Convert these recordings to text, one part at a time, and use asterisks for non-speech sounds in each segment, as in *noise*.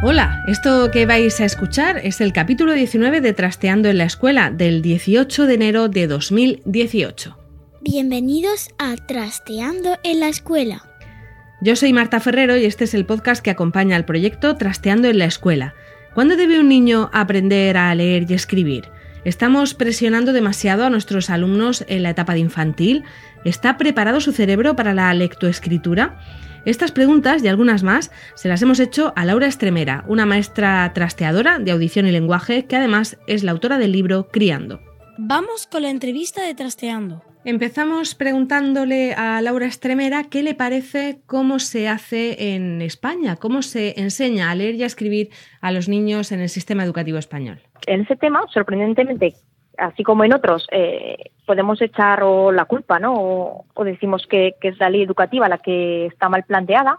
Hola, esto que vais a escuchar es el capítulo 19 de Trasteando en la Escuela del 18 de enero de 2018. Bienvenidos a Trasteando en la Escuela. Yo soy Marta Ferrero y este es el podcast que acompaña al proyecto Trasteando en la Escuela. ¿Cuándo debe un niño aprender a leer y escribir? ¿Estamos presionando demasiado a nuestros alumnos en la etapa de infantil? ¿Está preparado su cerebro para la lectoescritura? Estas preguntas y algunas más se las hemos hecho a Laura Estremera, una maestra trasteadora de audición y lenguaje que además es la autora del libro Criando. Vamos con la entrevista de Trasteando. Empezamos preguntándole a Laura Estremera qué le parece cómo se hace en España, cómo se enseña a leer y a escribir a los niños en el sistema educativo español. En ese tema, sorprendentemente, así como en otros, eh, podemos echar la culpa, ¿no? O, decimos que, es la ley educativa la que está mal planteada.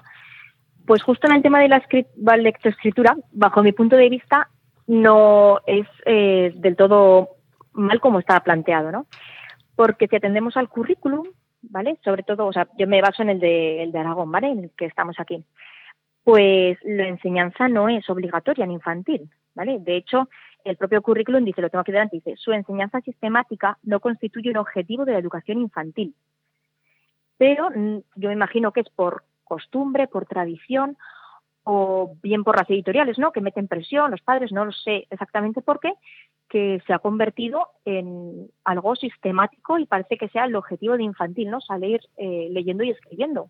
Pues justo en el tema de la, lectoescritura, bajo mi punto de vista, no es eh, del todo mal como está planteado, ¿no? Porque si atendemos al currículum, ¿vale? Sobre todo, o sea, yo me baso en el de, el de Aragón, ¿vale? En el que estamos aquí. Pues la enseñanza no es obligatoria ni infantil, ¿vale? De hecho, el propio currículum dice, lo tengo aquí delante, dice, su enseñanza sistemática no constituye un objetivo de la educación infantil. Pero mm, yo me imagino que es por costumbre, por tradición o bien por las editoriales, ¿no? Que meten presión, los padres, no lo sé exactamente por qué, que se ha convertido en algo sistemático y parece que sea el objetivo de infantil, ¿no? Salir eh, leyendo y escribiendo.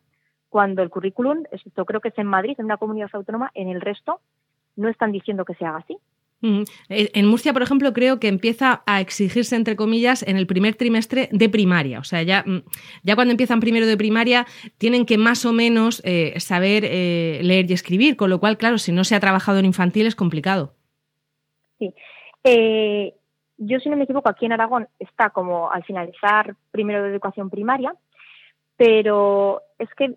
Cuando el currículum, esto creo que es en Madrid, en una comunidad autónoma, en el resto no están diciendo que se haga así. Eh, en Murcia, por ejemplo, creo que empieza a exigirse, entre comillas, en el primer trimestre de primaria. O sea, ya, mm, ya cuando empiezan primero de primaria tienen que más o menos eh, saber eh, leer y escribir, con lo cual, claro, si no se ha trabajado en infantil es complicado. Sí. yo, si no me equivoco, aquí en Aragón está como al finalizar primero de educación primaria, pero es que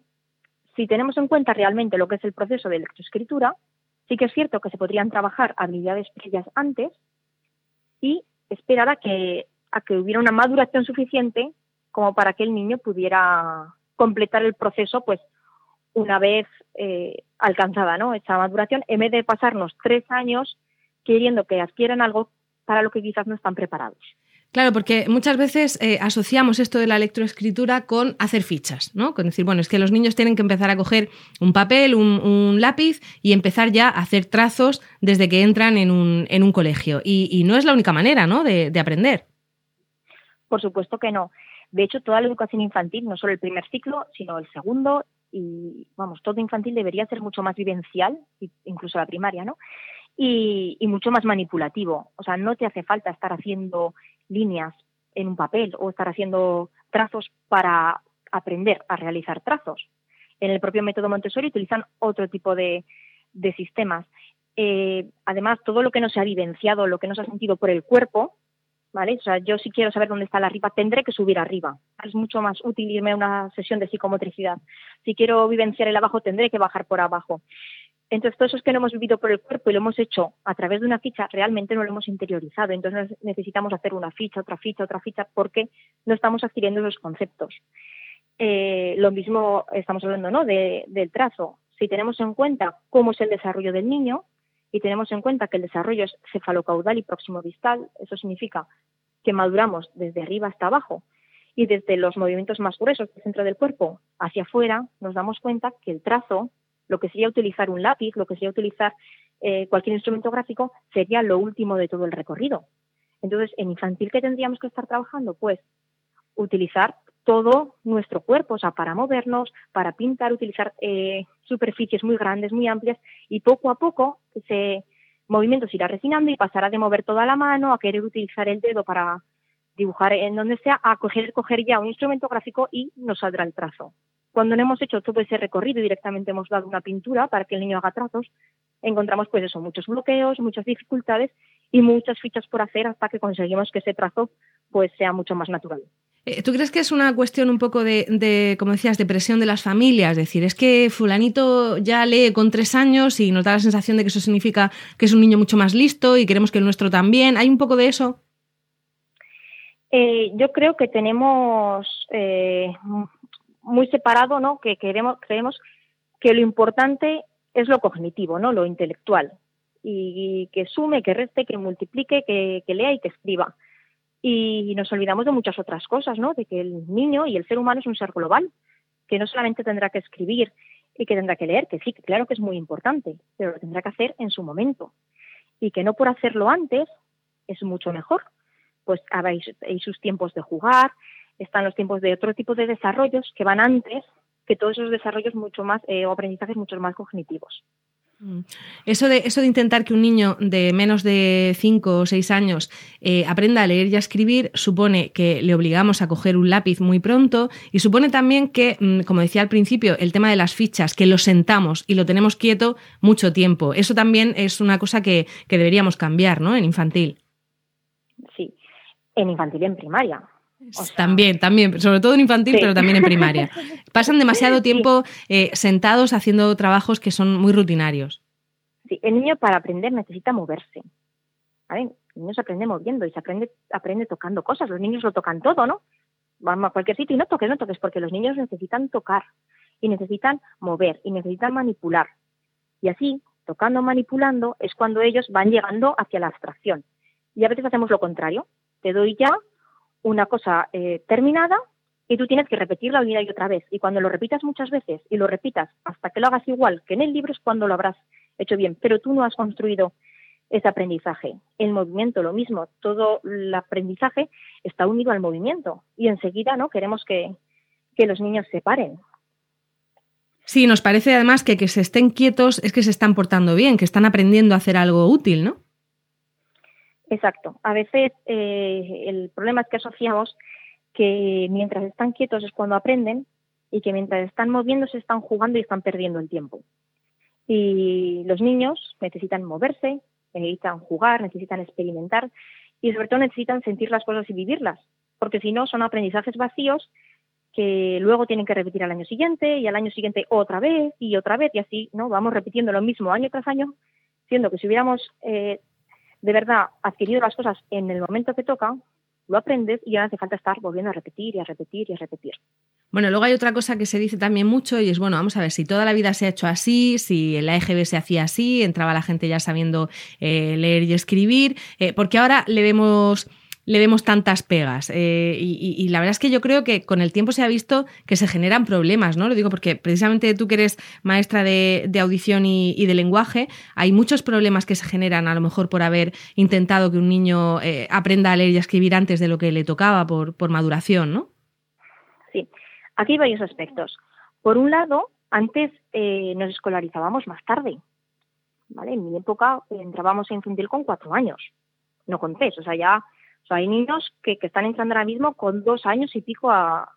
si tenemos en cuenta realmente lo que es el proceso de lectoescritura, Sí que es cierto que se podrían trabajar habilidades previas antes y esperar a que, a que hubiera una maduración suficiente como para que el niño pudiera completar el proceso pues una vez eh, alcanzada ¿no? esa maduración, en vez de pasarnos tres años queriendo que adquieran algo para lo que quizás no están preparados. Claro, porque muchas veces eh, asociamos esto de la electroescritura con hacer fichas, ¿no? Con decir, bueno, es que los niños tienen que empezar a coger un papel, un, lápiz y empezar ya a hacer trazos desde que entran en un, en un colegio. Y, no es la única manera, ¿no? De, de aprender. Por supuesto que no. De hecho, toda la educación infantil, no solo el primer ciclo, sino el segundo y, vamos, todo infantil debería ser mucho más vivencial, incluso la primaria, ¿no? Y, y, mucho más manipulativo. O sea, no te hace falta estar haciendo líneas en un papel o estar haciendo trazos para aprender a realizar trazos. En el propio método Montessori utilizan otro tipo de, sistemas. Eh, además, todo lo que no se ha vivenciado, lo que no se ha sentido por el cuerpo, ¿vale? O sea, yo si quiero saber dónde está la arriba, tendré que subir arriba. Es mucho más útil irme a una sesión de psicomotricidad. Si quiero vivenciar el abajo, tendré que bajar por abajo. Entonces, todo eso es que no hemos vivido por el cuerpo y lo hemos hecho a través de una ficha, realmente no lo hemos interiorizado. Entonces, necesitamos hacer una ficha, otra ficha, otra ficha, porque no estamos adquiriendo esos conceptos. Eh, lo mismo estamos hablando ¿no? del trazo. Si tenemos en cuenta cómo es el desarrollo del niño y tenemos en cuenta que el desarrollo es cefalocaudal y próximo distal, eso significa que maduramos desde arriba hasta abajo y desde los movimientos más gruesos del centro del cuerpo hacia afuera, nos damos cuenta que el trazo lo que sería utilizar un lápiz, lo que sería utilizar eh, cualquier instrumento gráfico, sería lo último de todo el recorrido. Entonces, en infantil, ¿qué tendríamos que estar trabajando? Pues utilizar todo nuestro cuerpo, o sea, para movernos, para pintar, utilizar eh, superficies muy grandes, muy amplias, y poco a poco ese movimientos irá refinando y pasará de mover toda la mano a querer utilizar el dedo para dibujar en donde sea, a coger, coger ya un instrumento gráfico y nos saldrá el trazo. Cuando no hemos hecho todo ese recorrido y directamente hemos dado una pintura para que el niño haga trazos, encontramos pues eso, muchos bloqueos, muchas dificultades y muchas fichas por hacer hasta que conseguimos que ese trazo pues sea mucho más natural. Eh, ¿Tú crees que es una cuestión un poco de, como decías, de presión de las familias? Es decir, es que fulanito ya lee con tres años y nos da la sensación de que eso significa que es un niño mucho más listo y queremos que el nuestro también. ¿Hay un poco de eso? Eh, yo creo que tenemos eh, muy separado, ¿no? Que queremos, creemos que lo importante es lo cognitivo, ¿no? Lo intelectual. Y, que sume, que reste, que multiplique, que, lea y que escriba. Y nos olvidamos de muchas otras cosas, ¿no? De que el niño y el ser humano es un ser global, que no solamente tendrá que escribir y que tendrá que leer, que sí, claro que es muy importante, pero lo tendrá que hacer en su momento. Y que no por hacerlo antes es mucho mejor. Pues hay sus tiempos de jugar, están los tiempos de otro tipo de desarrollos que van antes que todos esos desarrollos mucho más eh, o aprendizajes mucho más cognitivos. Mm. Eso de, eso de intentar que un niño de menos de 5 o 6 años eh, aprenda a leer y a escribir supone que le obligamos a coger un lápiz muy pronto y supone también que, mm, como decía al principio, el tema de las fichas, que lo sentamos y lo tenemos quieto mucho tiempo. Eso también es una cosa que, que deberíamos cambiar ¿no? en infantil. Sí, en infantil y en primaria también, también, sobre todo en infantil, pero también en primaria. *laughs* Pasan demasiado tiempo eh, sentados haciendo trabajos que son muy rutinarios. Sí, el niño para aprender necesita moverse. El niño se aprende moviendo y se aprende, aprende tocando cosas. Los niños lo tocan todo, ¿no? Vamos a cualquier sitio y no toques, no toques, porque los niños necesitan tocar y necesitan mover y necesitan manipular. Y así, tocando, manipulando, es cuando ellos van llegando hacia la abstracción. Y a veces hacemos lo contrario. Te doy ya una cosa eh, terminada y tú tienes que repetirla una y otra vez. Y cuando lo repitas muchas veces y lo repitas hasta que lo hagas igual que en el libro es cuando lo habrás hecho bien, pero tú no has construido ese aprendizaje. El movimiento, lo mismo, todo el aprendizaje está unido al movimiento y enseguida no queremos que, que los niños se paren. Sí, nos parece además que que se estén quietos es que se están portando bien, que están aprendiendo a hacer algo útil, ¿no? Exacto. A veces eh, el problema es que asociamos que mientras están quietos es cuando aprenden y que mientras están moviéndose están jugando y están perdiendo el tiempo. Y los niños necesitan moverse, necesitan jugar, necesitan experimentar y sobre todo necesitan sentir las cosas y vivirlas, porque si no son aprendizajes vacíos que luego tienen que repetir al año siguiente y al año siguiente otra vez y otra vez y así, ¿no? Vamos repitiendo lo mismo año tras año, siendo que si hubiéramos eh, de verdad adquirido las cosas en el momento que toca, lo aprendes y ya hace falta estar volviendo a repetir y a repetir y a repetir. Bueno, luego hay otra cosa que se dice también mucho y es, bueno, vamos a ver, si toda la vida se ha hecho así, si el AEGB se hacía así, entraba la gente ya sabiendo eh, leer y escribir, eh, porque ahora le vemos le vemos tantas pegas. Eh, y, la verdad es que yo creo que con el tiempo se ha visto que se generan problemas, ¿no? Lo digo porque precisamente tú que eres maestra de, audición y, de lenguaje, hay muchos problemas que se generan a lo mejor por haber intentado que un niño eh, aprenda a leer y a escribir antes de lo que le tocaba por, por maduración, ¿no? Sí, aquí hay varios aspectos. Por un lado, antes eh, nos escolarizábamos más tarde. ¿vale? En mi época entrábamos en infantil con cuatro años, no con tres, o sea, ya hay niños que, están entrando ahora mismo con dos años y pico a,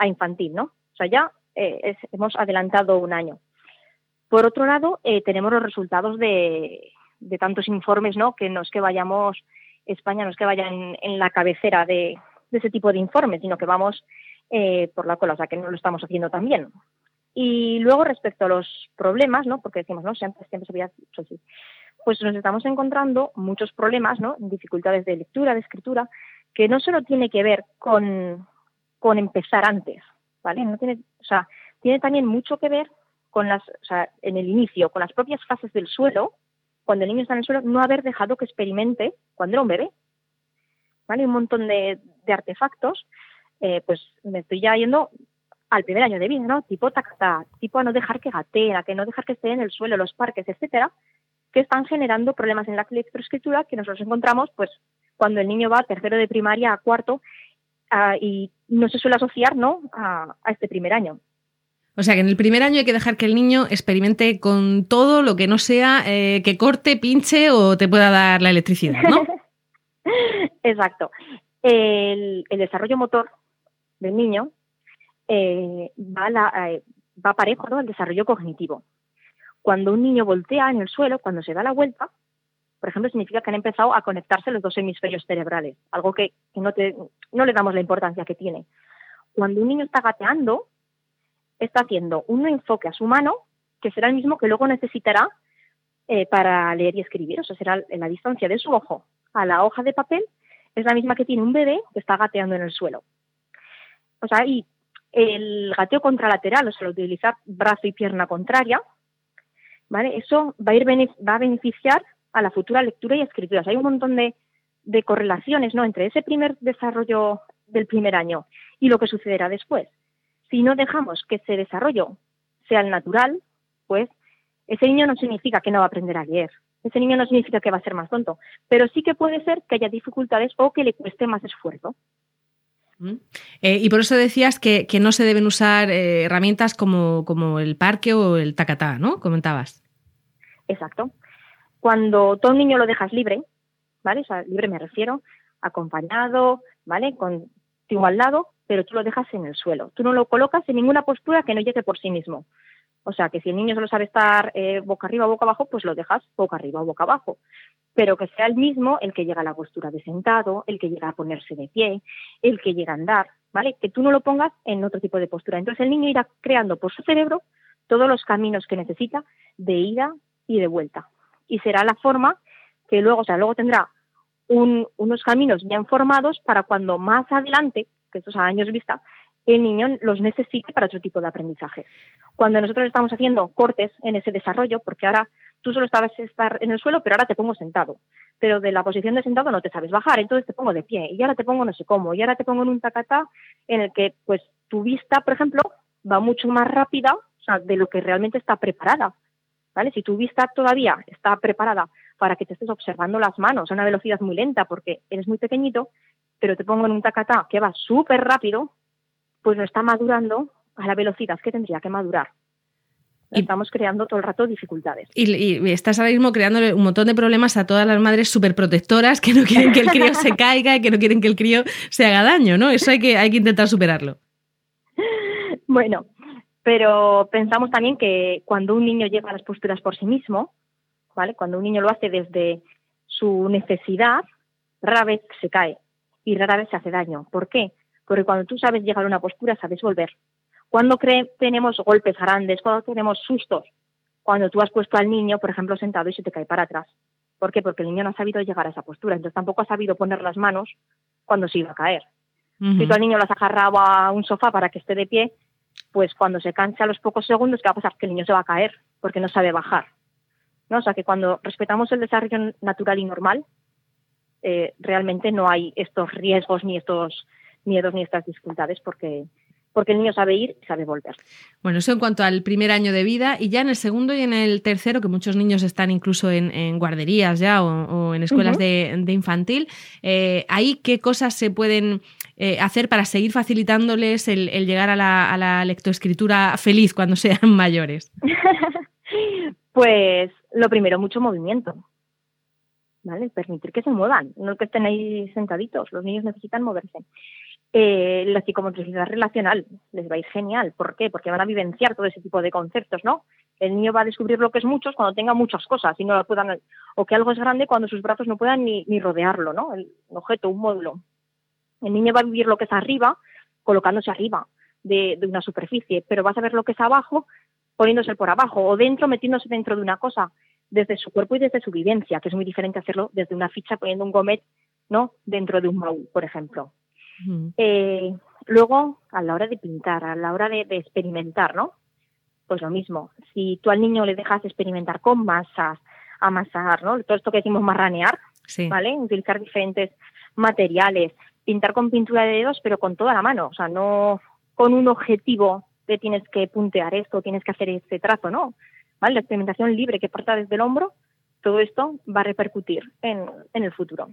infantil, ¿no? O sea, ya eh, hemos adelantado un año. Por otro lado, eh, tenemos los resultados de, tantos informes, ¿no? Que no es que vayamos, España no es que vaya en, la cabecera de, ese tipo de informes, sino que vamos eh, por la cola, o sea, que no lo estamos haciendo tan bien. Y luego, respecto a los problemas, ¿no? Porque decimos, ¿no? Siempre, siempre se así pues nos estamos encontrando muchos problemas, ¿no? Dificultades de lectura, de escritura, que no solo tiene que ver con, con empezar antes, ¿vale? No tiene, o sea, tiene también mucho que ver con las, o sea, en el inicio, con las propias fases del suelo, cuando el niño está en el suelo, no haber dejado que experimente cuando era un bebé, ¿vale? Un montón de, artefactos, eh, pues me estoy ya yendo al primer año de vida, ¿no? Tipo tacta, tipo a no dejar que gatee, a que no dejar que esté en el suelo, los parques, etcétera, que están generando problemas en la lectoescritura que nosotros encontramos pues cuando el niño va tercero de primaria a cuarto y no se suele asociar ¿no? A, este primer año. O sea que en el primer año hay que dejar que el niño experimente con todo lo que no sea eh, que corte, pinche o te pueda dar la electricidad, ¿no? *laughs* Exacto. El, el, desarrollo motor del niño eh, va, la, eh, va parejo ¿no? al desarrollo cognitivo. Cuando un niño voltea en el suelo, cuando se da la vuelta, por ejemplo, significa que han empezado a conectarse los dos hemisferios cerebrales, algo que, que no, te, no le damos la importancia que tiene. Cuando un niño está gateando, está haciendo un enfoque a su mano que será el mismo que luego necesitará eh, para leer y escribir. O sea, será la distancia de su ojo a la hoja de papel, es la misma que tiene un bebé que está gateando en el suelo. O sea, y el gateo contralateral, o sea, utilizar brazo y pierna contraria, ¿vale? Eso va a, ir va a beneficiar a la futura lectura y escritura. Hay un montón de, de correlaciones ¿no? entre ese primer desarrollo del primer año y lo que sucederá después. Si no dejamos que ese desarrollo sea el natural, pues ese niño no significa que no va a aprender a leer. Ese niño no significa que va a ser más tonto, pero sí que puede ser que haya dificultades o que le cueste más esfuerzo. Eh, y por eso decías que, no se deben usar eh, herramientas como, como, el parque o el tacatá, ¿no? Comentabas. Exacto. Cuando todo niño lo dejas libre, ¿vale? O sea, libre me refiero, acompañado, ¿vale? Contigo al lado, pero tú lo dejas en el suelo. Tú no lo colocas en ninguna postura que no llegue por sí mismo. O sea, que si el niño solo sabe estar eh, boca arriba o boca abajo, pues lo dejas boca arriba o boca abajo. Pero que sea el mismo el que llega a la postura de sentado, el que llega a ponerse de pie, el que llega a andar, ¿vale? Que tú no lo pongas en otro tipo de postura. Entonces el niño irá creando por su cerebro todos los caminos que necesita de ida y de vuelta. Y será la forma que luego, o sea, luego tendrá unos caminos bien formados para cuando más adelante que estos a años vista, el niño los necesite para otro tipo de aprendizaje. Cuando nosotros estamos haciendo cortes en ese desarrollo, porque ahora tú solo sabes estar en el suelo, pero ahora te pongo sentado. Pero de la posición de sentado no te sabes bajar, entonces te pongo de pie, y ahora te pongo no sé cómo, y ahora te pongo en un tacatá en el que, pues, tu vista, por ejemplo, va mucho más rápida de lo que realmente está preparada. ¿Vale? Si tu vista todavía está preparada para que te estés observando las manos a una velocidad muy lenta porque eres muy pequeñito, pero te pongo en un tacatá que va súper rápido, pues no está madurando a la velocidad que tendría que madurar. Estamos creando todo el rato dificultades. Y, estás ahora mismo creando un montón de problemas a todas las madres protectoras que no quieren que el crío se *laughs* caiga y que no quieren que el crío se haga daño, ¿no? Eso hay que, hay que intentar superarlo. Bueno, pero pensamos también que cuando un niño llega a las posturas por sí mismo, ¿vale? Cuando un niño lo hace desde su necesidad, rara vez se cae y rara vez se hace daño. ¿Por qué? Porque cuando tú sabes llegar a una postura, sabes volver. Cuando tenemos golpes grandes, cuando tenemos sustos, cuando tú has puesto al niño, por ejemplo, sentado y se te cae para atrás. ¿Por qué? Porque el niño no ha sabido llegar a esa postura, entonces tampoco ha sabido poner las manos cuando se iba a caer. Si tú al niño lo has agarrado a un sofá para que esté de pie, pues cuando se cansa a los pocos segundos, ¿qué va a pasar? Que el niño se va a caer porque no sabe bajar. ¿no? O sea que cuando respetamos el desarrollo natural y normal, eh, realmente no hay estos riesgos ni estos miedos ni estas dificultades porque porque el niño sabe ir y sabe volver. Bueno, eso en cuanto al primer año de vida y ya en el segundo y en el tercero, que muchos niños están incluso en, guarderías ya o, en escuelas de, infantil, eh, ¿ahí qué cosas se pueden eh, hacer para seguir facilitándoles el, llegar a la, a la lectoescritura feliz cuando sean *laughs* mayores? *laughs* pues lo primero, mucho movimiento. ¿vale? Permitir que se muevan, no que estén ahí sentaditos. Los niños necesitan moverse. Eh, la psicomotricidad relacional les va a ir genial. ¿Por qué? Porque van a vivenciar todo ese tipo de conceptos, ¿no? El niño va a descubrir lo que es muchos cuando tenga muchas cosas y no lo puedan, o que algo es grande cuando sus brazos no puedan ni, rodearlo, ¿no? El objeto, un módulo. El niño va a vivir lo que es arriba, colocándose arriba de, de una superficie, pero va a saber lo que es abajo, poniéndose por abajo, o dentro, metiéndose dentro de una cosa desde su cuerpo y desde su vivencia, que es muy diferente hacerlo desde una ficha poniendo un gomet ¿no? dentro de un baúl, por ejemplo. Eh, luego, a la hora de pintar, a la hora de, experimentar, ¿no? Pues lo mismo. Si tú al niño le dejas experimentar con masas, amasar, ¿no? Todo esto que decimos marranear, ¿vale? Utilizar diferentes materiales, pintar con pintura de dedos, pero con toda la mano, o sea, no con un objetivo de tienes que puntear esto, tienes que hacer este trazo, ¿no? La experimentación libre que parta desde el hombro, todo esto va a repercutir en, el futuro.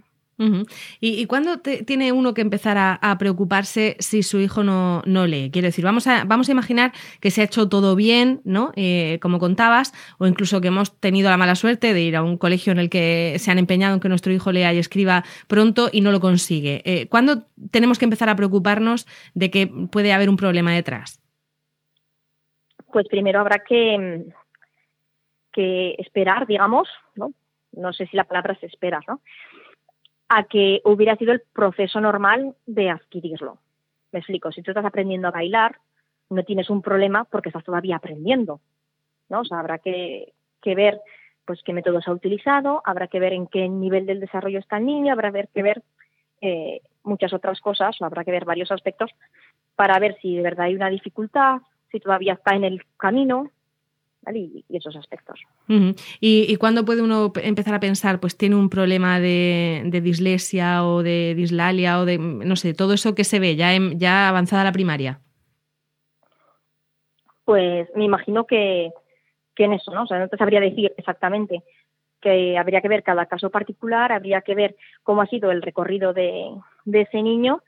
¿Y, cuándo tiene uno que empezar a, preocuparse si su hijo no, no, lee? Quiero decir, vamos a, vamos a imaginar que se ha hecho todo bien, ¿no? Eh, como contabas, o incluso que hemos tenido la mala suerte de ir a un colegio en el que se han empeñado en que nuestro hijo lea y escriba pronto y no lo consigue. Eh, ¿Cuándo tenemos que empezar a preocuparnos de que puede haber un problema detrás? Pues primero habrá que, que esperar, digamos, ¿no? No sé si la palabra es esperar, ¿no? A que hubiera sido el proceso normal de adquirirlo. Me explico, si tú estás aprendiendo a bailar, no tienes un problema porque estás todavía aprendiendo, ¿no? O sea, habrá que, ver pues qué métodos ha utilizado, habrá que ver en qué nivel del desarrollo está el niño, habrá que ver eh, muchas otras cosas, habrá que ver varios aspectos para ver si de verdad hay una dificultad, si todavía está en el camino, y, esos aspectos. ¿Y, cuándo puede uno empezar a pensar, pues tiene un problema de, dislexia o de dislalia o de, no sé, todo eso que se ve ya, ya avanzada la primaria? Pues me imagino que, en eso, ¿no? O sea, no te sabría decir exactamente que habría que ver cada caso particular, habría que ver cómo ha sido el recorrido de, de ese niño,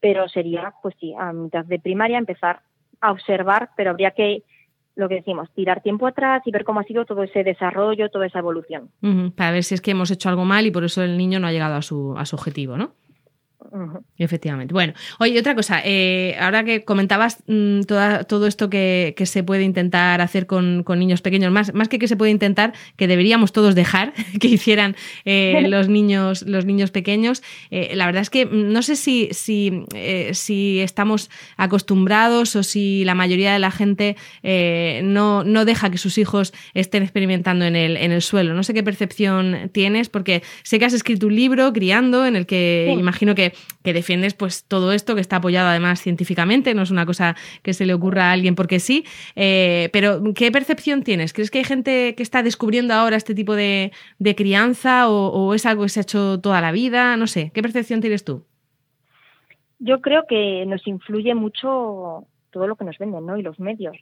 pero sería, pues sí, a mitad de primaria empezar a observar, pero habría que lo que decimos, tirar tiempo atrás y ver cómo ha sido todo ese desarrollo, toda esa evolución. para ver si es que hemos hecho algo mal y por eso el niño no ha llegado a su, a su objetivo, ¿no? Efectivamente. Bueno, oye, otra cosa, eh, ahora que comentabas mm, todo esto que, se puede intentar hacer con, niños pequeños, más, más que que se puede intentar, que deberíamos todos dejar *laughs* que hicieran eh, *laughs* los, niños, los niños pequeños, eh, la verdad es que no sé si, si, si, estamos acostumbrados o si la mayoría de la gente no, no, deja que sus hijos estén experimentando en el, en el suelo. No sé qué percepción tienes, porque sé que has escrito un libro, Criando, en el que imagino que que, defiendes pues todo esto que está apoyado además científicamente, no es una cosa que se le ocurra a alguien porque sí, eh, pero ¿qué percepción tienes? ¿Crees que hay gente que está descubriendo ahora este tipo de, crianza o, es algo que se ha hecho toda la vida? No sé, ¿qué percepción tienes tú? Yo creo que nos influye mucho todo lo que nos venden, ¿no? Y los medios.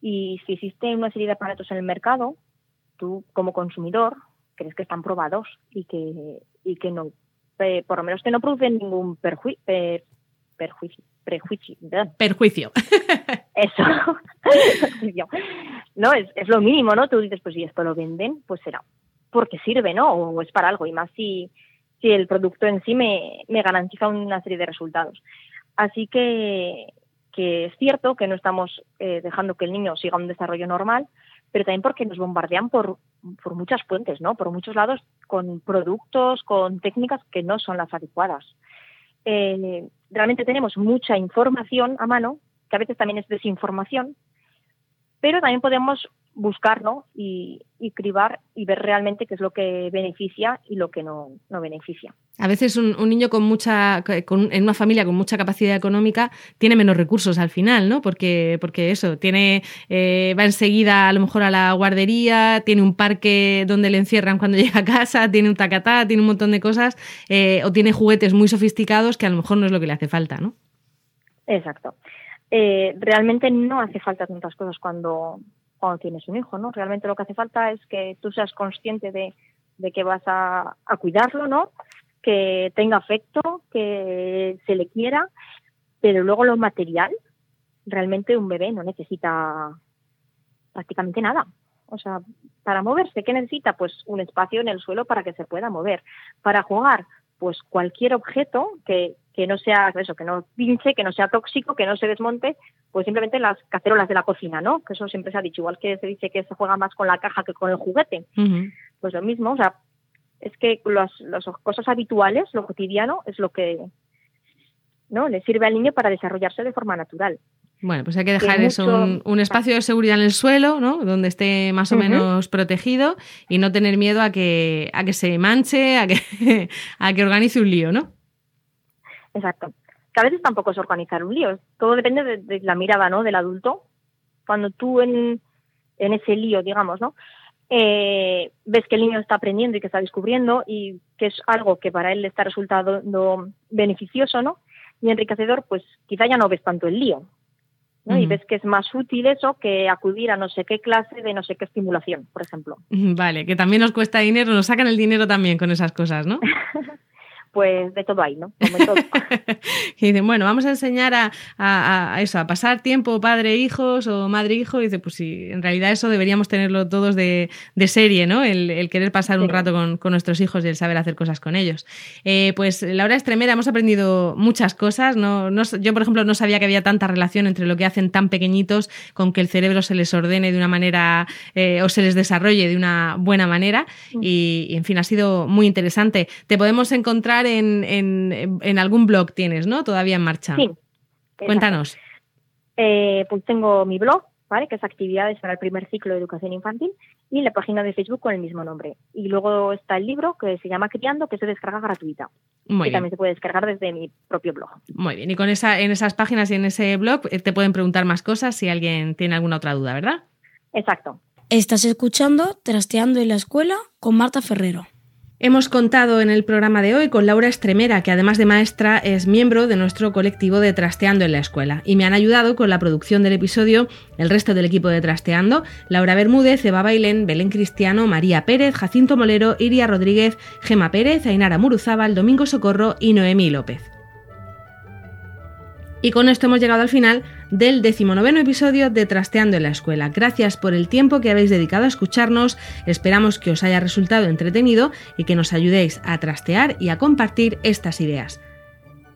Y si existe una serie de aparatos en el mercado, tú como consumidor crees que están probados y que, y que no por lo menos que no producen ningún perjuicio. *laughs* *laughs* Perjuicio. Perjuicio. Eso. no, es, es lo mínimo, ¿no? Tú dices, pues si esto lo venden, pues será porque sirve, ¿no? O es para algo, y más si, si el producto en sí me, me garantiza una serie de resultados. Así que, que es cierto que no estamos eh, dejando que el niño siga un desarrollo normal, pero también porque nos bombardean por, por muchas fuentes, ¿no? Por muchos lados con productos, con técnicas que no son las adecuadas. Eh, realmente tenemos mucha información a mano, que a veces también es desinformación, pero también podemos buscarlo y, y, cribar y ver realmente qué es lo que beneficia y lo que no, no beneficia. A veces un, niño con mucha, con, en una familia con mucha capacidad económica tiene menos recursos al final, ¿no? Porque, porque eso, tiene, eh, va enseguida a lo mejor a la guardería, tiene un parque donde le encierran cuando *laughs* llega a casa, tiene un tacatá, tiene un montón de cosas, eh, o tiene juguetes muy sofisticados que a lo mejor no es lo que le hace falta, ¿no? Exacto. Eh, realmente no hace falta tantas cosas cuando, cuando tienes un hijo, ¿no? Realmente lo que hace falta es que tú seas consciente de, que vas a, cuidarlo, ¿no? Que tenga afecto, que se le quiera, pero luego lo material, realmente un bebé no necesita prácticamente nada. O sea, para moverse, ¿qué necesita? Pues un espacio en el suelo para que se pueda mover. Para jugar, pues cualquier objeto que, que no sea eso, que no pinche, que no sea tóxico, que no se desmonte, pues simplemente las cacerolas de la cocina, ¿no? Que eso siempre se ha dicho, igual que se dice que se juega más con la caja que con el juguete. Pues lo mismo, o sea, es que las, cosas habituales, lo cotidiano, es lo que no le sirve al niño para desarrollarse de forma natural. Bueno, pues hay que dejar eso, un, espacio de seguridad en el suelo, ¿no? Donde esté más o menos protegido y no tener miedo a que, a que se manche, a que, *laughs* a que organice un lío, ¿no? Exacto que a veces tampoco es organizar un lío, todo depende de, la mirada ¿no? del adulto. Cuando tú en, en ese lío, digamos, ¿no? Eh, ves que el niño está aprendiendo y que está descubriendo y que es algo que para él le está resultando beneficioso ¿no? y enriquecedor, pues quizá ya no ves tanto el lío. ¿no? Y ves que es más útil eso que acudir a no sé qué clase de no sé qué estimulación, por ejemplo. Vale, que también nos cuesta dinero, nos sacan el dinero también con esas cosas, ¿no? *laughs* pues de todo ahí, ¿no? Como todo. *laughs* y dicen, bueno, vamos a enseñar a, a, a eso, a pasar tiempo padre-hijos o madre-hijo. Y dice, pues sí, en realidad eso deberíamos tenerlo todos de, de serie, ¿no? El, el, querer pasar un rato con, con, nuestros hijos y el saber hacer cosas con ellos. Eh, pues Laura Estremera, hemos aprendido muchas cosas. No, no, yo, por ejemplo, no sabía que había tanta relación entre lo que hacen tan pequeñitos con que el cerebro se les ordene de una manera eh, o se les desarrolle de una buena manera. Y, y, en fin, ha sido muy interesante. Te podemos encontrar en, en, en, algún blog, tienes, ¿no? Todavía en marcha. Sí. Cuéntanos. Eh, pues tengo mi blog, ¿vale? Que es actividades para el primer ciclo de educación infantil y la página de Facebook con el mismo nombre. Y luego está el libro que se llama Criando, que se descarga gratuita. Muy y bien. también se puede descargar desde mi propio blog. Muy bien. Y con esa, en esas páginas y en ese blog eh, te pueden preguntar más cosas si alguien tiene alguna otra duda, ¿verdad? Exacto. Estás escuchando Trasteando en la Escuela con Marta Ferrero. Hemos contado en el programa de hoy con Laura Estremera, que además de maestra es miembro de nuestro colectivo de Trasteando en la Escuela, y me han ayudado con la producción del episodio el resto del equipo de Trasteando, Laura Bermúdez, Eva Bailén, Belén Cristiano, María Pérez, Jacinto Molero, Iria Rodríguez, Gema Pérez, Ainara Muruzábal, Domingo Socorro y Noemí López. Y con esto hemos llegado al final del decimonoveno episodio de Trasteando en la Escuela. Gracias por el tiempo que habéis dedicado a escucharnos. Esperamos que os haya resultado entretenido y que nos ayudéis a trastear y a compartir estas ideas.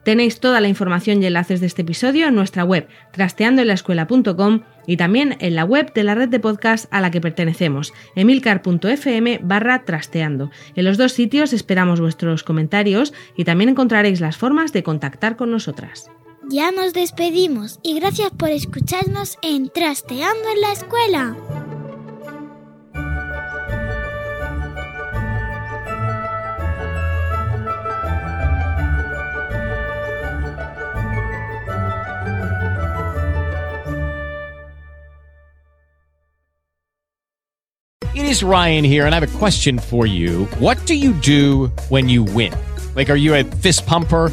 Tenéis toda la información y enlaces de este episodio en nuestra web trasteandoenlaescuela.com y también en la web de la red de podcast a la que pertenecemos, emilcar.fm barra trasteando. En los dos sitios esperamos vuestros comentarios y también encontraréis las formas de contactar con nosotras. Ya nos despedimos y gracias por escucharnos en Trasteando en la Escuela. It is Ryan here, and I have a question for you. What do you do when you win? Like, are you a fist pumper?